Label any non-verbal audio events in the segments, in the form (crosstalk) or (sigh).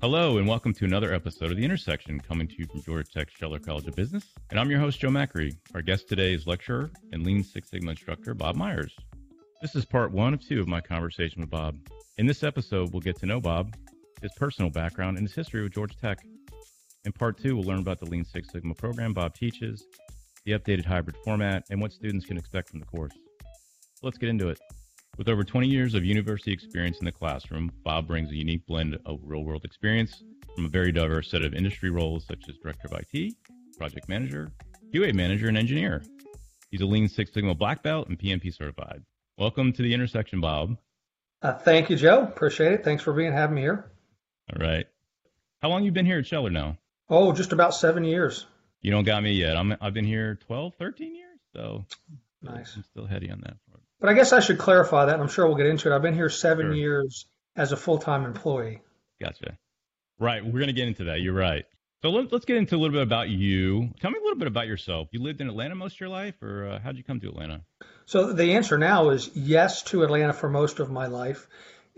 Hello, and welcome to another episode of The Intersection, coming to you from Georgia Tech Scheller College of Business. And I'm your host, Joe Macri. Our guest today is lecturer and Lean Six Sigma instructor, Bob Myers. This is part one of two of my conversation with Bob. In this episode, we'll get to know Bob, his personal background, and his history with Georgia Tech. In part two, we'll learn about the Lean Six Sigma program Bob teaches, the updated hybrid format, and what students can expect from the course. Let's get into it. With over 20 years of university experience in the classroom, Bob brings a unique blend of real world experience from a very diverse set of industry roles such as Director of IT, Project Manager, QA Manager, and Engineer. He's a Lean Six Sigma Black Belt and PMP certified. Welcome to the intersection, Bob. Uh, thank you, Joe. Appreciate it. Thanks for being having me here. All right. How long you been here at Scheller now? Oh, just about seven years. You don't got me yet. I'm I've been here 12, 13 years, so nice. I'm still heady on that. But I guess I should clarify that, and I'm sure we'll get into it. I've been here seven sure. years as a full time employee. Gotcha. Right. We're going to get into that. You're right. So let, us get into a little bit about you. Tell me a little bit about yourself. You lived in Atlanta most of your life, or uh, how did you come to Atlanta? So the answer now is yes to Atlanta for most of my life.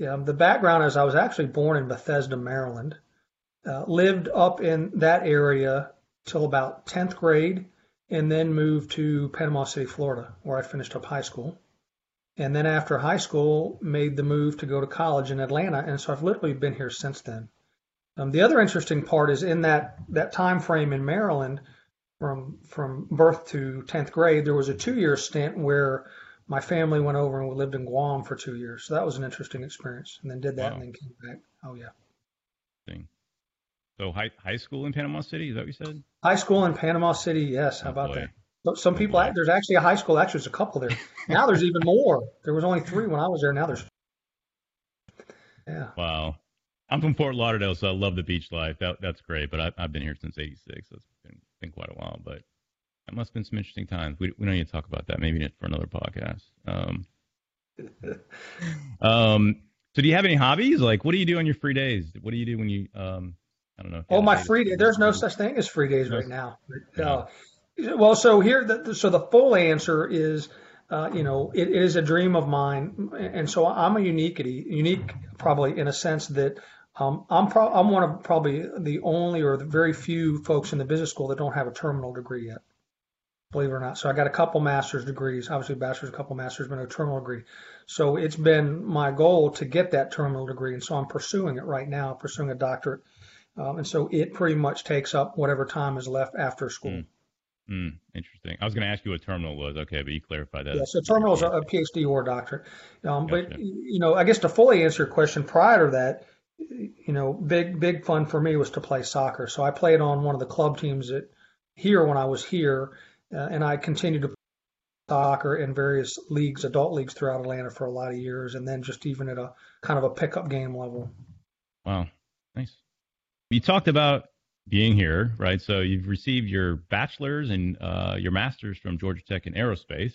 Um, the background is I was actually born in Bethesda, Maryland. Uh, lived up in that area till about 10th grade, and then moved to Panama City, Florida, where I finished up high school and then after high school made the move to go to college in Atlanta and so I've literally been here since then. Um, the other interesting part is in that that time frame in Maryland from from birth to 10th grade there was a 2-year stint where my family went over and we lived in Guam for 2 years. So that was an interesting experience and then did that wow. and then came back. Oh yeah. So high high school in Panama City, is that what you said? High school in Panama City, yes. How oh, about boy. that? Some people, there's actually a high school. Actually, there's a couple there. (laughs) Now there's even more. There was only three when I was there. Now there's, yeah. Wow. I'm from Fort Lauderdale, so I love the beach life. That, that's great. But I, I've been here since '86. So it's been, been quite a while. But that must have been some interesting times. We, we don't need to talk about that. Maybe for another podcast. Um, (laughs) um, so do you have any hobbies? Like, what do you do on your free days? What do you do when you, um, I don't know. Oh, my free day. There's no such thing as free days right now. Uh, well, so here, the, so the full answer is, uh, you know, it, it is a dream of mine, and so I'm a uniquity, unique probably in a sense that um, I'm pro- I'm one of probably the only or the very few folks in the business school that don't have a terminal degree yet. Believe it or not, so I got a couple master's degrees, obviously a bachelor's, a couple masters, but no terminal degree. So it's been my goal to get that terminal degree, and so I'm pursuing it right now, pursuing a doctorate, um, and so it pretty much takes up whatever time is left after school. Mm. Mm, interesting. I was going to ask you what terminal was. Okay, but you clarified that. Yeah, so terminal is a PhD or a doctorate. Um, gotcha. But you know, I guess to fully answer your question, prior to that, you know, big big fun for me was to play soccer. So I played on one of the club teams at here when I was here, uh, and I continued to play soccer in various leagues, adult leagues throughout Atlanta for a lot of years, and then just even at a kind of a pickup game level. Wow, nice. You talked about being here, right? So you've received your bachelor's and uh, your master's from Georgia Tech in aerospace.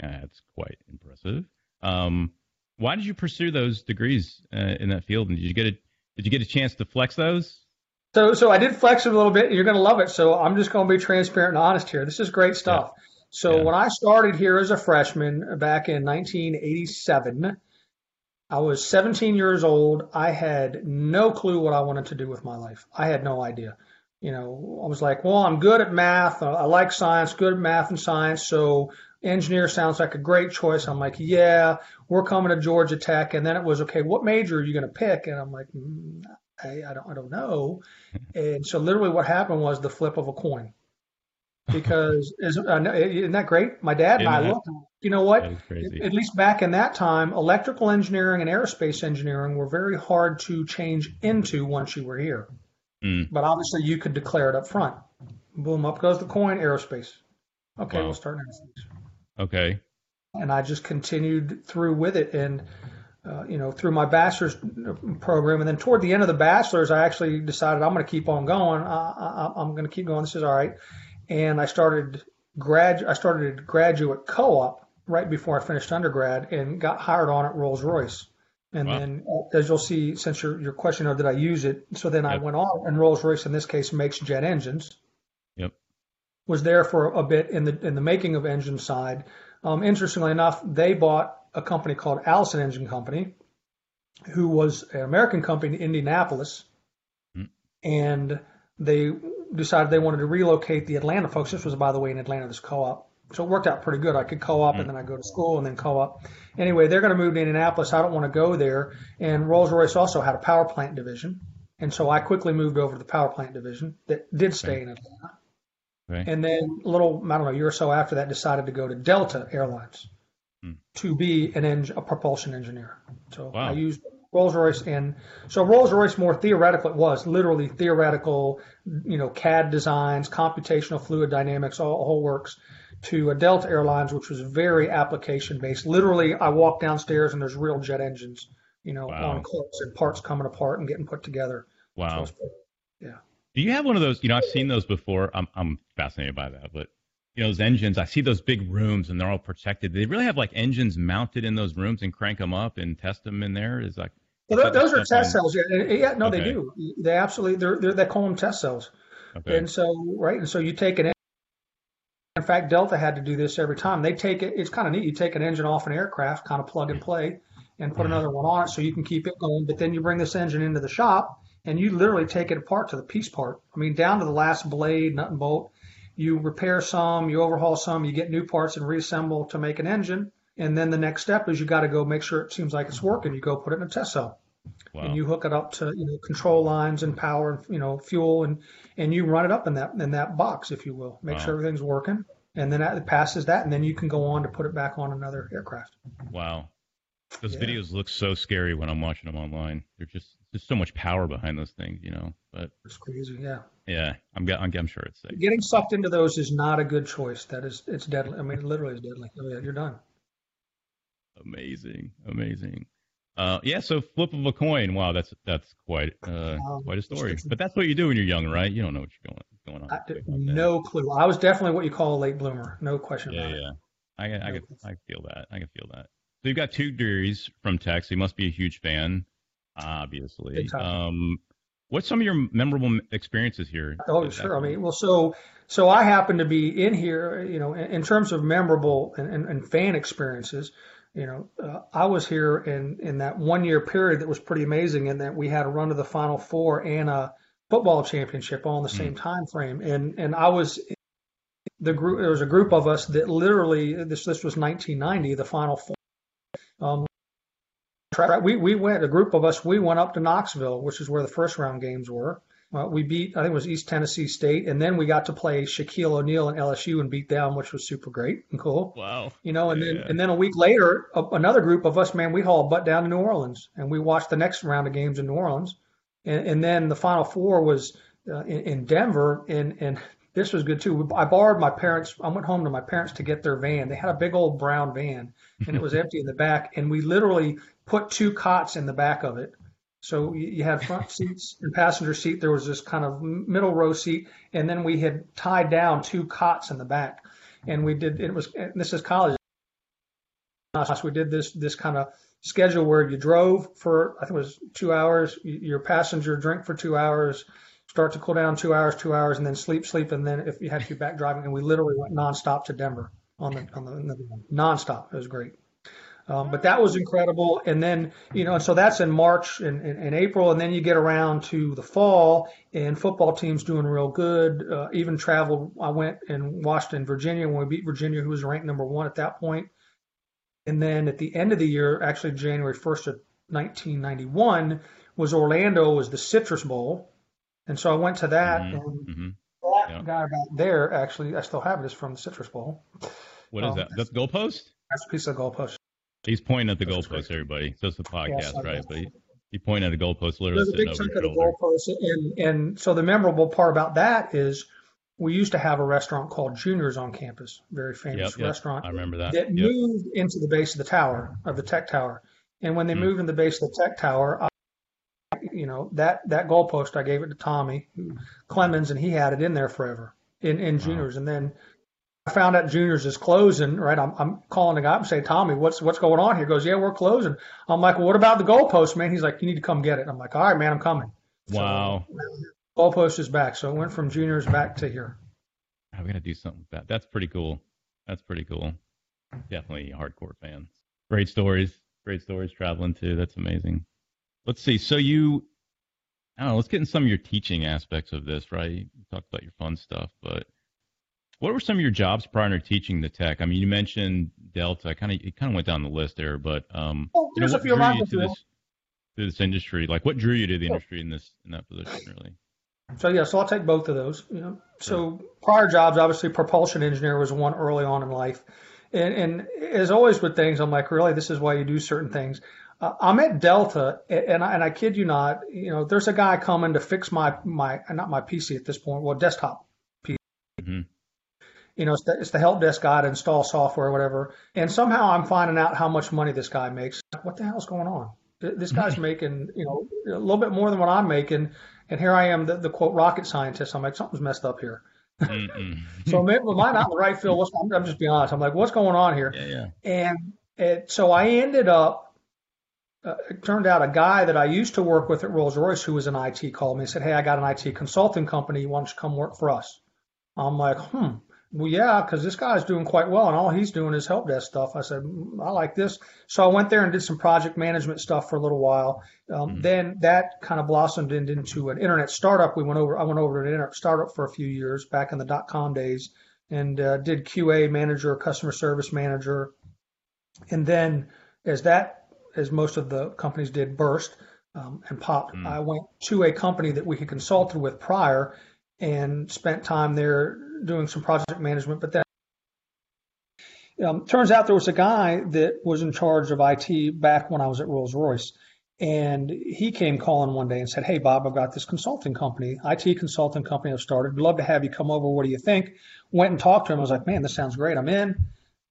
That's quite impressive. Um, why did you pursue those degrees uh, in that field? And did you get a did you get a chance to flex those? So so I did flex it a little bit. You're going to love it. So I'm just going to be transparent and honest here. This is great stuff. Yeah. So yeah. when I started here as a freshman back in 1987, I was 17 years old. I had no clue what I wanted to do with my life. I had no idea. You know, I was like, well, I'm good at math. I like science, good at math and science. So engineer sounds like a great choice. I'm like, yeah, we're coming to Georgia Tech. And then it was, okay, what major are you going to pick? And I'm like, mm, I, I don't, I don't know. (laughs) And so literally what happened was the flip of a coin because isn't, isn't that great? My dad and I looked. You know what? At least back in that time, electrical engineering and aerospace engineering were very hard to change into once you were here. Mm. But obviously, you could declare it up front. Boom, up goes the coin. Aerospace. Okay, wow. we'll start aerospace. Okay. And I just continued through with it, and uh, you know, through my bachelor's program, and then toward the end of the bachelor's, I actually decided I'm going to keep on going. I, I, I'm going to keep going. This is all right and I started grad I started graduate co-op right before I finished undergrad and got hired on at Rolls Royce. And wow. then, as you'll see, since your your question of did I use it, so then yep. I went on, and Rolls Royce in this case makes jet engines. Yep. Was there for a bit in the in the making of engine side, Um, interestingly enough, they bought a company called Allison Engine Company, who was an American company in Indianapolis, mm. and they decided they wanted to relocate the Atlanta folks. This was, by the way, in Atlanta, this co-op. So it worked out pretty good. I could co-op mm. and then I go to school and then co-op. Anyway, they're going to move to Indianapolis. I don't want to go there. And Rolls-Royce also had a power plant division. And so I quickly moved over to the power plant division that did stay okay. in Atlanta. Right. And then a little, I don't know, a year or so after that, decided to go to Delta Airlines hmm. to be an eng- a propulsion engineer. So wow. I used Rolls Royce, and so Rolls Royce more theoretical. It was literally theoretical, you know, CAD designs, computational fluid dynamics, all, all works. To a Delta Airlines, which was very application based. Literally, I walk downstairs and there's real jet engines, you know, wow. on clips and parts coming apart and getting put together. Wow. So yeah. Do you have one of those? You know, I've seen those before. I'm I'm fascinated by that, but you know, those engines. I see those big rooms and they're all protected. They really have like engines mounted in those rooms and crank them up and test them in there? Is like well, those are test cells. Yeah, yeah no, okay. they do. They absolutely. They're, they're they call them test cells. Okay. And so right, and so you take an. In fact, Delta had to do this every time. They take it. It's kind of neat. You take an engine off an aircraft, kind of plug and play, and put another one on it so you can keep it going. But then you bring this engine into the shop and you literally take it apart to the piece part. I mean, down to the last blade, nut and bolt. You repair some, you overhaul some, you get new parts and reassemble to make an engine. And then the next step is you got to go make sure it seems like it's working. You go put it in a test cell. Wow. And you hook it up to you know control lines and power and you know fuel and and you run it up in that in that box if you will make wow. sure everything's working and then it passes that and then you can go on to put it back on another aircraft. Wow, those yeah. videos look so scary when I'm watching them online. They're just there's so much power behind those things, you know. But it's crazy, yeah. Yeah, I'm I'm, I'm sure it's safe. Getting sucked into those is not a good choice. That is, it's deadly. I mean, it literally is deadly. Oh, yeah, you're done. Amazing, amazing. Uh, yeah, so flip of a coin. Wow, that's that's quite uh, um, quite a story. But that's what you do when you're young, right? You don't know what you're going going on. I, no clue. I was definitely what you call a late bloomer. No question yeah, about yeah. it. Yeah, I, I, no I, I feel that. I can feel that. So you've got two degrees from Tech. So you must be a huge fan obviously. Um, what's some of your memorable experiences here? Oh, sure. I mean, well, so so I happen to be in here, you know, in, in terms of memorable and, and, and, fan experiences. You know, uh, I was here in in that one year period that was pretty amazing, in that we had a run to the Final Four and a football championship all in the mm. same time frame, and and I was the group. There was a group of us that literally this this was 1990, the Final Four. Um, we we went a group of us. We went up to Knoxville, which is where the first round games were. Uh, we beat I think it was East Tennessee State, and then we got to play Shaquille O'Neal and LSU and beat them, which was super great and cool. Wow. You know, and yeah. then and then a week later, a, another group of us, man, we hauled butt down to New Orleans, and we watched the next round of games in New Orleans, and, and then the Final Four was uh, in, in Denver, and and this was good too. I borrowed my parents. I went home to my parents to get their van. They had a big old brown van, and it was (laughs) empty in the back. And we literally put two cots in the back of it. So you had front (laughs) seats and passenger seat. There was this kind of middle row seat, and then we had tied down two cots in the back. And we did. It was. This is college. We did this this kind of schedule where you drove for I think it was two hours. Your passenger drink for two hours start to cool down two hours, two hours, and then sleep, sleep, and then if you had to be back driving, and we literally went nonstop to Denver on the on the, the nonstop. It was great. Um, but that was incredible. And then, you know, and so that's in March and, and, and, April. And then you get around to the fall and football team's doing real good. Uh, even traveled, I went in Washington, Virginia when we beat Virginia, who was ranked number one at that point. And then at the end of the year, actually January 1st of 1991, was Orlando was the Citrus Bowl. And so I went to that, mm-hmm. and mm-hmm. that yep. guy back there, actually, I still have it. it, is from the Citrus Bowl. What is um, that? That's the goalpost? That's a piece of goalpost. He's pointing at the goalpost, everybody. So it's the podcast, yes, right? But he, he pointed at the goalpost, literally There's a big chunk of the goalpost, and and so the memorable part about that is we used to have a restaurant called Juniors on campus, very famous yep, yep. restaurant. I remember that. That yep. moved into the base of the tower of the tech tower, and when they mm. moved in the base of the tech tower, you know that that goalpost I gave it to Tommy Clemens, and he had it in there forever in in juniors. And then I found out juniors is closing. Right, I'm I'm calling the guy up and say, Tommy, what's what's going on here? He goes, Yeah, we're closing. I'm like, Well, what about the goalpost, man? He's like, You need to come get it. I'm like, All right, man, I'm coming. Wow. So, goalpost is back, so it went from juniors back to here. I'm gonna do something with that. That's pretty cool. That's pretty cool. definitely hardcore fans. Great stories, great stories traveling too. That's amazing. Let's see. So you, I don't know. Let's get in some of your teaching aspects of this, right? You talked about your fun stuff, but what were some of your jobs prior to teaching the tech? I mean, you mentioned Delta. I Kind of, it kind of went down the list there, but um, well, you know, what drew you to this to this industry? Like, what drew you to the industry in this in that position, really? So yeah, so I'll take both of those. You know, so prior jobs, obviously, propulsion engineer was one early on in life, and and as always with things, I'm like, really, this is why you do certain things. Uh, I'm at Delta, and I, and I kid you not, you know, there's a guy coming to fix my my not my PC at this point, well, desktop PC. Mm-hmm. You know, it's the, it's the help desk guy to install software or whatever, and somehow I'm finding out how much money this guy makes. What the hell's going on? This guy's mm-hmm. making, you know, a little bit more than what I'm making, and here I am, the, the quote rocket scientist. I'm like, something's messed up here. (laughs) so am I not in the right field? (laughs) What's, I'm, I'm just being honest. I'm like, what's going on here? Yeah, yeah. And it, so I ended up. Uh, it turned out a guy that I used to work with at Rolls Royce, who was in IT, called me and said, "Hey, I got an IT consulting company. Why don't you come work for us?" I'm like, "Hmm, well, yeah, because this guy's doing quite well, and all he's doing is help desk stuff. I said, mm, I like this. So I went there and did some project management stuff for a little while. Um, mm-hmm. Then that kind of blossomed into an internet startup. We went over. I went over to an internet startup for a few years back in the dot com days, and uh, did QA manager, customer service manager, and then as that, as most of the companies did, burst um, and popped. Mm-hmm. I went to a company that we had consulted with prior and spent time there doing some project management. But then um, turns out there was a guy that was in charge of IT back when I was at Rolls Royce. And he came calling one day and said, Hey, Bob, I've got this consulting company, IT consulting company I've started. We'd love to have you come over. What do you think? Went and talked to him. I was like, Man, this sounds great. I'm in.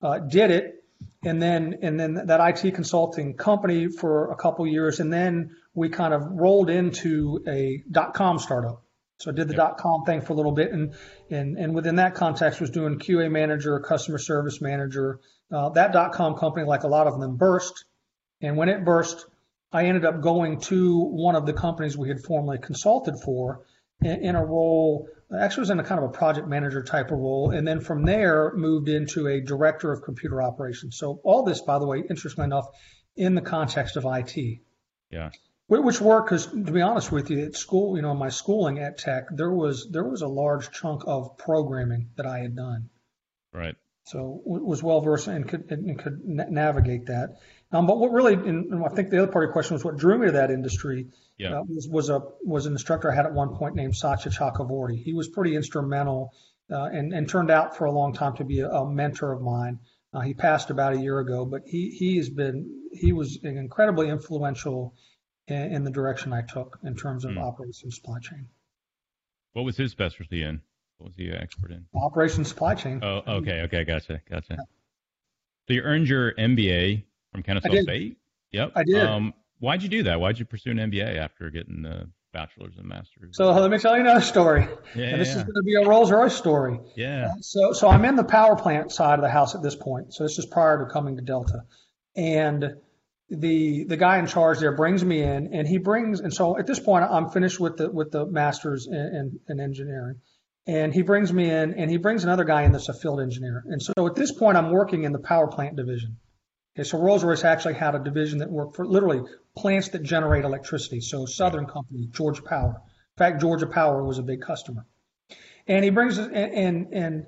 Uh, did it. And then, and then that IT consulting company for a couple years. And then we kind of rolled into a dot com startup. So I did the yep. dot com thing for a little bit, and and and within that context was doing QA manager, customer service manager. Uh, that dot com company, like a lot of them, burst, and when it burst, I ended up going to one of the companies we had formerly consulted for in, in a role. Actually, was in a kind of a project manager type of role, and then from there moved into a director of computer operations. So all this, by the way, interestingly enough, in the context of IT. Yeah which worked because to be honest with you at school you know my schooling at tech there was there was a large chunk of programming that i had done right so was well versed and could and could navigate that um, but what really and i think the other part of your question was what drew me to that industry yeah. Uh, was, was a was an instructor i had at one point named satya chakravorty he was pretty instrumental uh, and and turned out for a long time to be a, a mentor of mine uh, he passed about a year ago but he he has been he was an incredibly influential in, in the direction I took in terms of mm. operations supply chain. What was his specialty in? What was he an expert in? Operations supply chain. Oh, okay, okay, gotcha, gotcha. Yeah. So you earned your MBA from Kennesaw State. Yep, I did. Um, why'd you do that? Why'd you pursue an MBA after getting the bachelor's and master's? So let me tell you another story. Yeah, and this yeah. is going to be a Rolls Royce story. Yeah. Uh, so so I'm in the power plant side of the house at this point. So this is prior to coming to Delta, and the the guy in charge there brings me in and he brings and so at this point I'm finished with the with the masters in, in, in, engineering and he brings me in and he brings another guy in that's a field engineer. And so at this point I'm working in the power plant division. Okay so Rolls Royce actually had a division that worked for literally plants that generate electricity. So Southern Company Georgia Power. In fact Georgia Power was a big customer. And he brings and and, and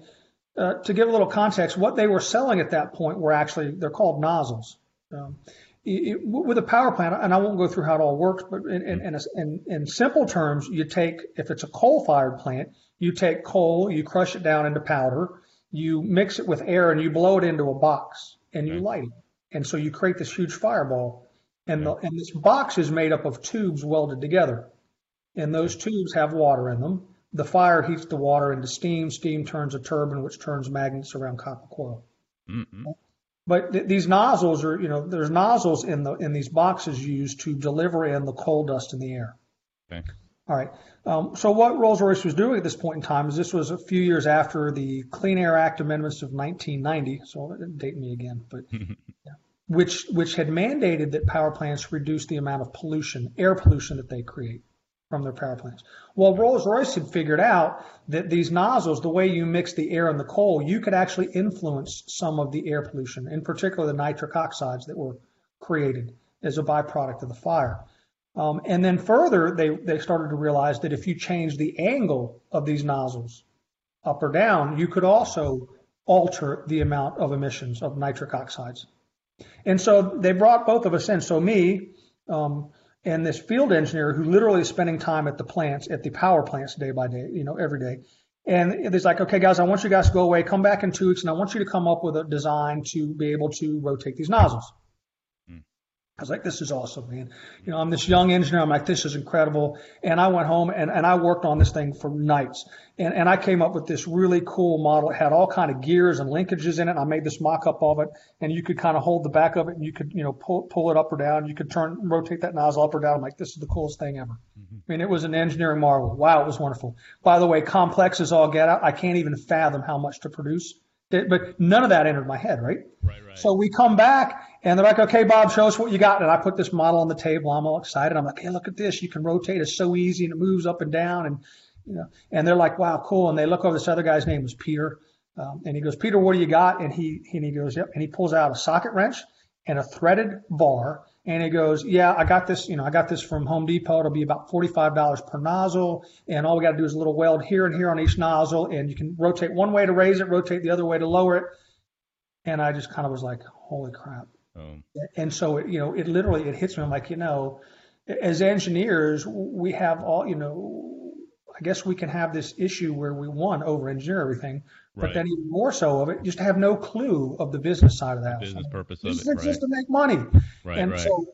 uh, to give a little context what they were selling at that point were actually they're called nozzles. Um, it, with a power plant, and I won't go through how it all works, but in, in, in, in simple terms, you take, if it's a coal fired plant, you take coal, you crush it down into powder, you mix it with air, and you blow it into a box, and you light it. And so you create this huge fireball. And, the, and this box is made up of tubes welded together. And those tubes have water in them. The fire heats the water into steam. Steam turns a turbine, which turns magnets around copper coil. Mm-hmm. But th- these nozzles are, you know, there's nozzles in the in these boxes used to deliver in the coal dust in the air. Okay. All right. Um, so what Rolls-Royce was doing at this point in time is this was a few years after the Clean Air Act amendments of 1990. So date me again, but (laughs) yeah, which which had mandated that power plants reduce the amount of pollution, air pollution that they create. From their power plants. Well, Rolls Royce had figured out that these nozzles, the way you mix the air and the coal, you could actually influence some of the air pollution, in particular the nitric oxides that were created as a byproduct of the fire. Um, and then further, they, they started to realize that if you change the angle of these nozzles up or down, you could also alter the amount of emissions of nitric oxides. And so they brought both of us in. So me um, and this field engineer who literally is spending time at the plants, at the power plants day by day, you know, every day. And it's like, okay, guys, I want you guys to go away, come back in two weeks, and I want you to come up with a design to be able to rotate these nozzles. I was like, this is awesome, man. You know, I'm this young engineer. I'm like, this is incredible. And I went home and, and I worked on this thing for nights. And, and I came up with this really cool model. It had all kind of gears and linkages in it. And I made this mock up of it and you could kind of hold the back of it and you could, you know, pull, pull it up or down. You could turn, rotate that nozzle up or down. I'm like, this is the coolest thing ever. Mm-hmm. I mean, it was an engineering marvel. Wow. It was wonderful. By the way, complex as all get out. I can't even fathom how much to produce. But none of that entered my head, right? Right, right. So we come back and they're like, okay, Bob, show us what you got. And I put this model on the table. I'm all excited. I'm like, hey, look at this. You can rotate. It's so easy and it moves up and down. And, you know, and they're like, wow, cool. And they look over this other guy's name was Peter. Um, and he goes, Peter, what do you got? And he, and he goes, yep. And he pulls out a socket wrench and a threaded bar. And he goes, yeah, I got this, you know, I got this from Home Depot. It'll be about $45 per nozzle. And all we got to do is a little weld here and here on each nozzle. And you can rotate one way to raise it, rotate the other way to lower it. And I just kind of was like, holy crap. Oh. And so, it, you know, it literally, it hits me. I'm like, you know, as engineers, we have all, you know, I guess we can have this issue where we want over engineer everything, right. but then even more so of it, just have no clue of the business side of that. business purpose this of it. Is just to make money. Right, and right. so,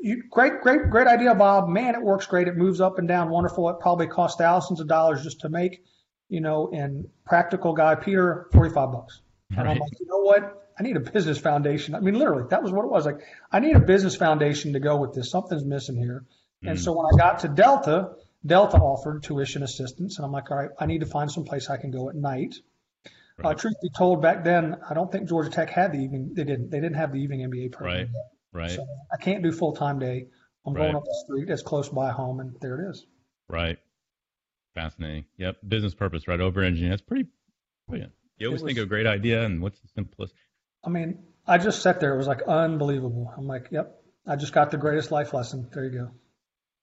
you, great, great, great idea, Bob. Man, it works great. It moves up and down, wonderful. It probably costs thousands of dollars just to make, you know. And practical guy Peter, forty-five bucks. And right. I'm like, you know what? I need a business foundation. I mean, literally, that was what it was. Like, I need a business foundation to go with this. Something's missing here. Mm. And so when I got to Delta, Delta offered tuition assistance, and I'm like, all right, I need to find some place I can go at night. Uh, right. Uh, truth be told, back then, I don't think Georgia Tech had the evening. They didn't. They didn't have the evening MBA program. Right. Right. So I can't do full time day. I'm right. going up the street. It's close by home, and there it is. Right. Fascinating. Yep. Business purpose, right? Over engineering. That's pretty brilliant. You always was, think of a great idea, and what's the simplest? I mean, I just sat there. It was like unbelievable. I'm like, yep, I just got the greatest life lesson. There you go.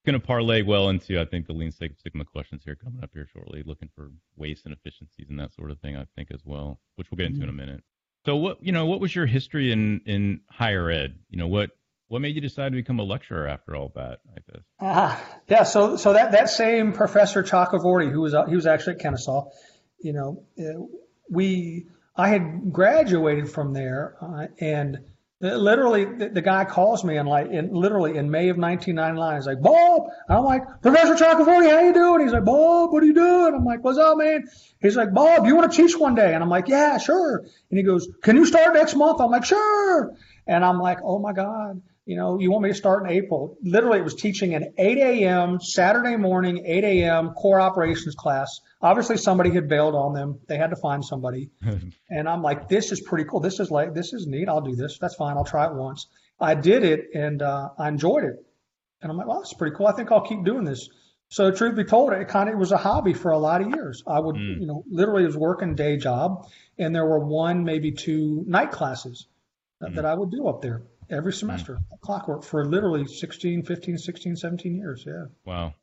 Going to parlay well into, I think, the Lean Sigma questions here coming up here shortly, looking for waste and efficiencies and that sort of thing, I think, as well, which we'll get into mm-hmm. in a minute. So, what you know, what was your history in in higher ed? You know, what what made you decide to become a lecturer after all that like this? Ah, yeah. So so that that same professor Chakravorty, who was he was actually at Kennesaw, you know, uh, we I had graduated from there, uh, and literally the, the, guy calls me and like in literally in May of 1999, he's like, Bob. I'm like, Professor Chakravorty, how you doing? He's like, Bob, what are you doing? I'm like, what's up, man? He's like, Bob, you want to teach one day? And I'm like, yeah, sure. And he goes, can you start next month? I'm like, sure. And I'm like, oh my God you know, you want me to start in April. Literally, it was teaching an 8 a.m. Saturday morning, 8 a.m. core operations class. Obviously, somebody had bailed on them. They had to find somebody. (laughs) and I'm like, this is pretty cool. This is like, this is neat. I'll do this. That's fine. I'll try it once. I did it and uh, I enjoyed it. And I'm like, well, that's pretty cool. I think I'll keep doing this. So truth be told, it kind of was a hobby for a lot of years. I would, mm. you know, literally was working day job, and there were one, maybe two night classes that, mm. that I would do up there every semester, mm. clockwork for literally 16, 15, 16, 17 years. Yeah. Wow.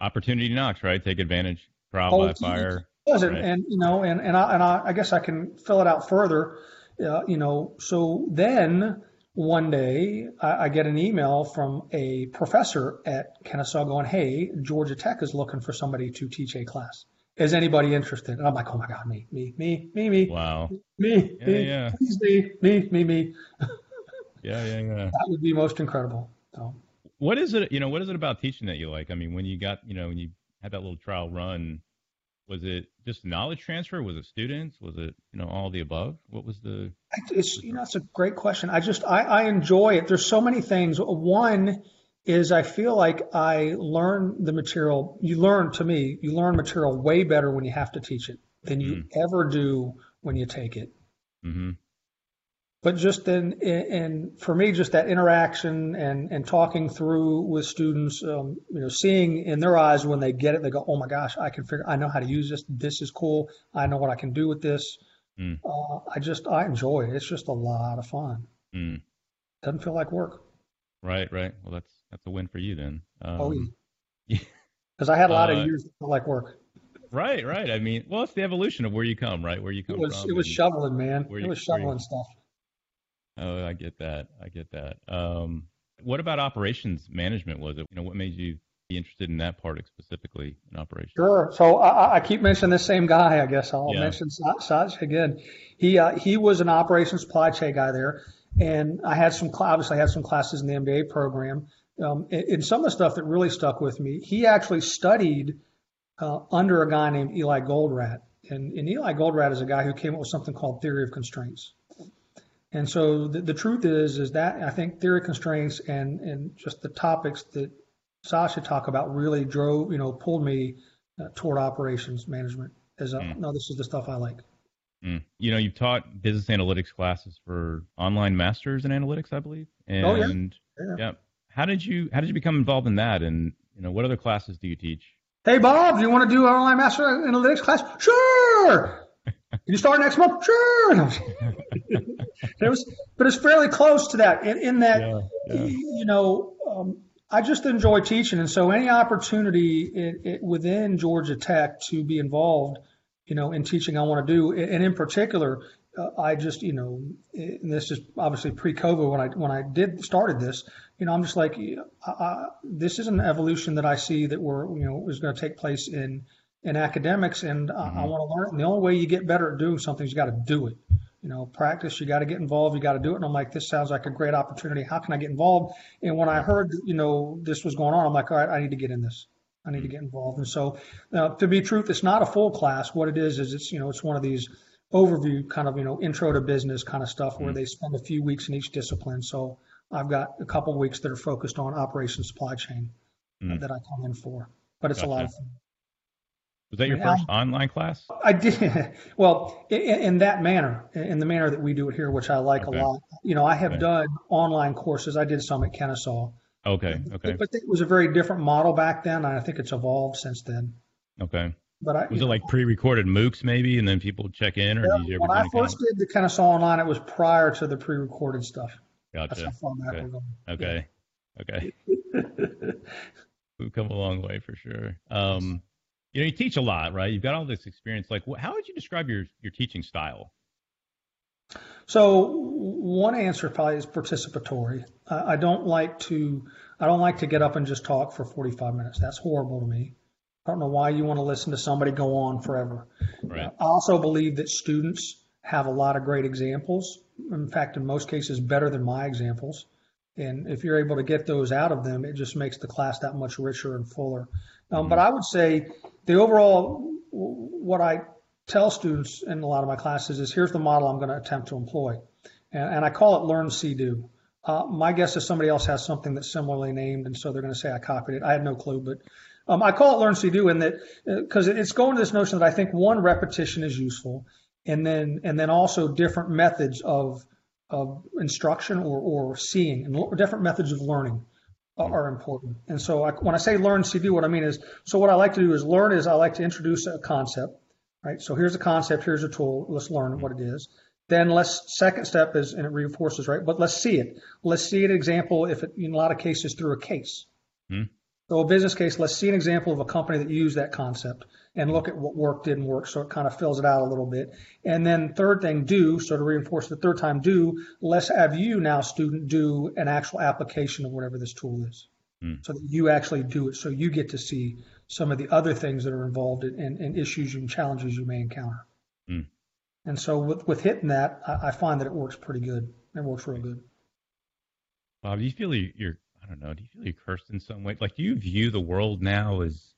Opportunity knocks, right? Take advantage. Trial oh, by fire. Does it? Right. And, you know, and, and, I, and I, I guess I can fill it out further. Uh, you know, so then one day I, I, get an email from a professor at Kennesaw going, Hey, Georgia Tech is looking for somebody to teach a class. Is anybody interested? And I'm like, Oh my God, me, me, me, me, me. Wow. Me, yeah, me, yeah. please me, me, me, me. (laughs) Yeah, yeah, yeah. That would be most incredible. So. What is it? You know, what is it about teaching that you like? I mean, when you got, you know, when you had that little trial run, was it just knowledge transfer? Was it students? Was it, you know, all the above? What was the? It's you know, it's a great question. I just I, I enjoy it. There's so many things. One is I feel like I learn the material. You learn to me, you learn material way better when you have to teach it than you mm. ever do when you take it. Mm-hmm but just in, and for me, just that interaction and, and talking through with students, um, you know, seeing in their eyes when they get it, they go, oh my gosh, I can figure, I know how to use this. This is cool. I know what I can do with this. Mm. Uh, I just, I enjoy it. It's just a lot of fun. Mm. Doesn't feel like work. Right, right. Well, that's, that's a win for you then. Um, oh, yeah. (laughs) Because I had a lot uh, of years that felt like work. Right, right. I mean, well, it's the evolution of where you come, right? Where you come it was, from. It was shoveling, man. It was shoveling stuff. Oh, I get that. I get that. Um, what about operations management? Was it? You know, what made you be interested in that part specifically in operations? Sure. So I, I keep mentioning the same guy. I guess I'll yeah. mention Saj again. He uh, he was an operations supply chain guy there, and I had some obviously I had some classes in the MBA program. Um, and, some of the stuff that really stuck with me, he actually studied uh, under a guy named Eli Goldratt, and, and Eli Goldratt is a guy who came up with something called theory of constraints. And so the, the truth is, is that I think theory constraints and, and just the topics that Sasha talked about really drove, you know, pulled me uh, toward operations management as a, mm. no, this is the stuff I like. Mm. You know, you've taught business analytics classes for online masters in analytics, I believe. And oh, yeah. yeah. yeah. How did you, how did you become involved in that? And, you know, what other classes do you teach? Hey, Bob, do you want to do an online master analytics class? Sure. Can you start next month? Sure. (laughs) it was, but it's fairly close to that. In, in that, yeah, yeah. you know, um, I just enjoy teaching, and so any opportunity it, it, within Georgia Tech to be involved, you know, in teaching, I want to do, and in particular, uh, I just, you know, and this is obviously pre-COVID when I when I did started this, you know, I'm just like, I, I, this is an evolution that I see that we're, you know, is going to take place in in academics, and mm-hmm. I, I want to learn. And the only way you get better at doing something is you got to do it you know, practice. You got to get involved. You got to do it. And I'm like, this sounds like a great opportunity. How can I get involved? And when I heard, you know, this was going on, I'm like, all right, I need to get in this. I need to get involved. And so, uh, to be truth, it's not a full class. What it is is it's you know it's one of these overview kind of you know intro to business kind of stuff where mm-hmm. they spend a few weeks in each discipline. So I've got a couple weeks that are focused on operations supply chain mm-hmm. that I come in for. But it's gotcha. a lot of fun. Was that your first online class? I did. (laughs) Well, in, in, that manner, in the manner that we do it here, which I like okay. a lot. You know, I have okay. done online courses. I did some at Kennesaw. Okay. Okay. But, it was a very different model back then. I think it's evolved since then. Okay. But I, was it like (laughs) pre-recorded MOOCs maybe, and then people check in, or yeah, did you ever? When I first did the Kennesaw online, it was prior to the pre-recorded stuff. Gotcha. okay. Okay. Okay. (laughs) We've come a long way for sure. Um, you know, you teach a lot, right? You've got all this experience. Like, how would you describe your your teaching style? So one answer probably is participatory. I don't like to I don't like to get up and just talk for 45 minutes. That's horrible to me. I don't know why you want to listen to somebody go on forever. Right. I also believe that students have a lot of great examples. In fact, in most cases, better than my examples. And if you're able to get those out of them, it just makes the class that much richer and fuller. Um, mm-hmm. But I would say the overall, what I tell students in a lot of my classes is here's the model I'm going to attempt to employ. And, and I call it learn, see, do. Uh, my guess is somebody else has something that's similarly named, and so they're going to say I copied it. I had no clue, but um, I call it learn, see, do, in that because uh, it's going to this notion that I think one repetition is useful, and then and then also different methods of of instruction or, or seeing and different methods of learning are important. And so I, when I say learn CD, what I mean is, so what I like to do is learn is I like to introduce a concept, right? So here's a concept, here's a tool, let's learn what it is. Then let's, second step is, and it reinforces, right? But let's see it. Let's see an example, if it, in a lot of cases, through a case. Hmm. So a business case, let's see an example of a company that used that concept and look at what worked, didn't work. So it kind of fills it out a little bit. And then third thing, do, so to reinforce the third time, do, let's have you now, student, do an actual application of whatever this tool is. Mm. So that you actually do it. So you get to see some of the other things that are involved in, in, in issues and challenges you may encounter. Mm. And so with, with hitting that, I, I, find that it works pretty good. It works real good. Bob, do you feel you're I don't know. Do you feel you're cursed in some way? Like, do you view the world now as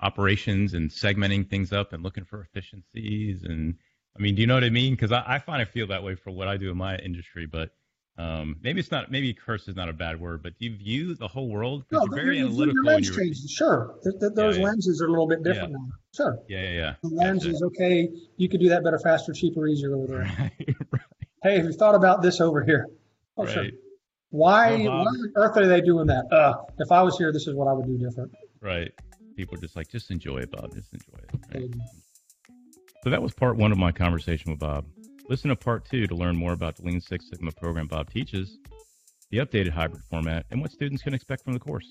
operations and segmenting things up and looking for efficiencies? And I mean, do you know what I mean? Because I, I find I feel that way for what I do in my industry, but um, maybe it's not. Maybe curse is not a bad word, but do you view the whole world? No, you're very analytical. Your lens changes. Sure, th- th- those yeah, yeah. lenses are a little bit different yeah. now. Sure. Yeah, yeah, yeah. The lens is okay. You could do that better, faster, cheaper, easier over there. (laughs) Right, right. Hey, have you thought about this over here? Oh, right. sure. Why, why on earth are they doing that? Uh, if I was here, this is what I would do different. Right. People are just like, just enjoy it, Bob. Just enjoy it. Right? So that was part one of my conversation with Bob. Listen to part two to learn more about the Lean Six Sigma program Bob teaches, the updated hybrid format, and what students can expect from the course.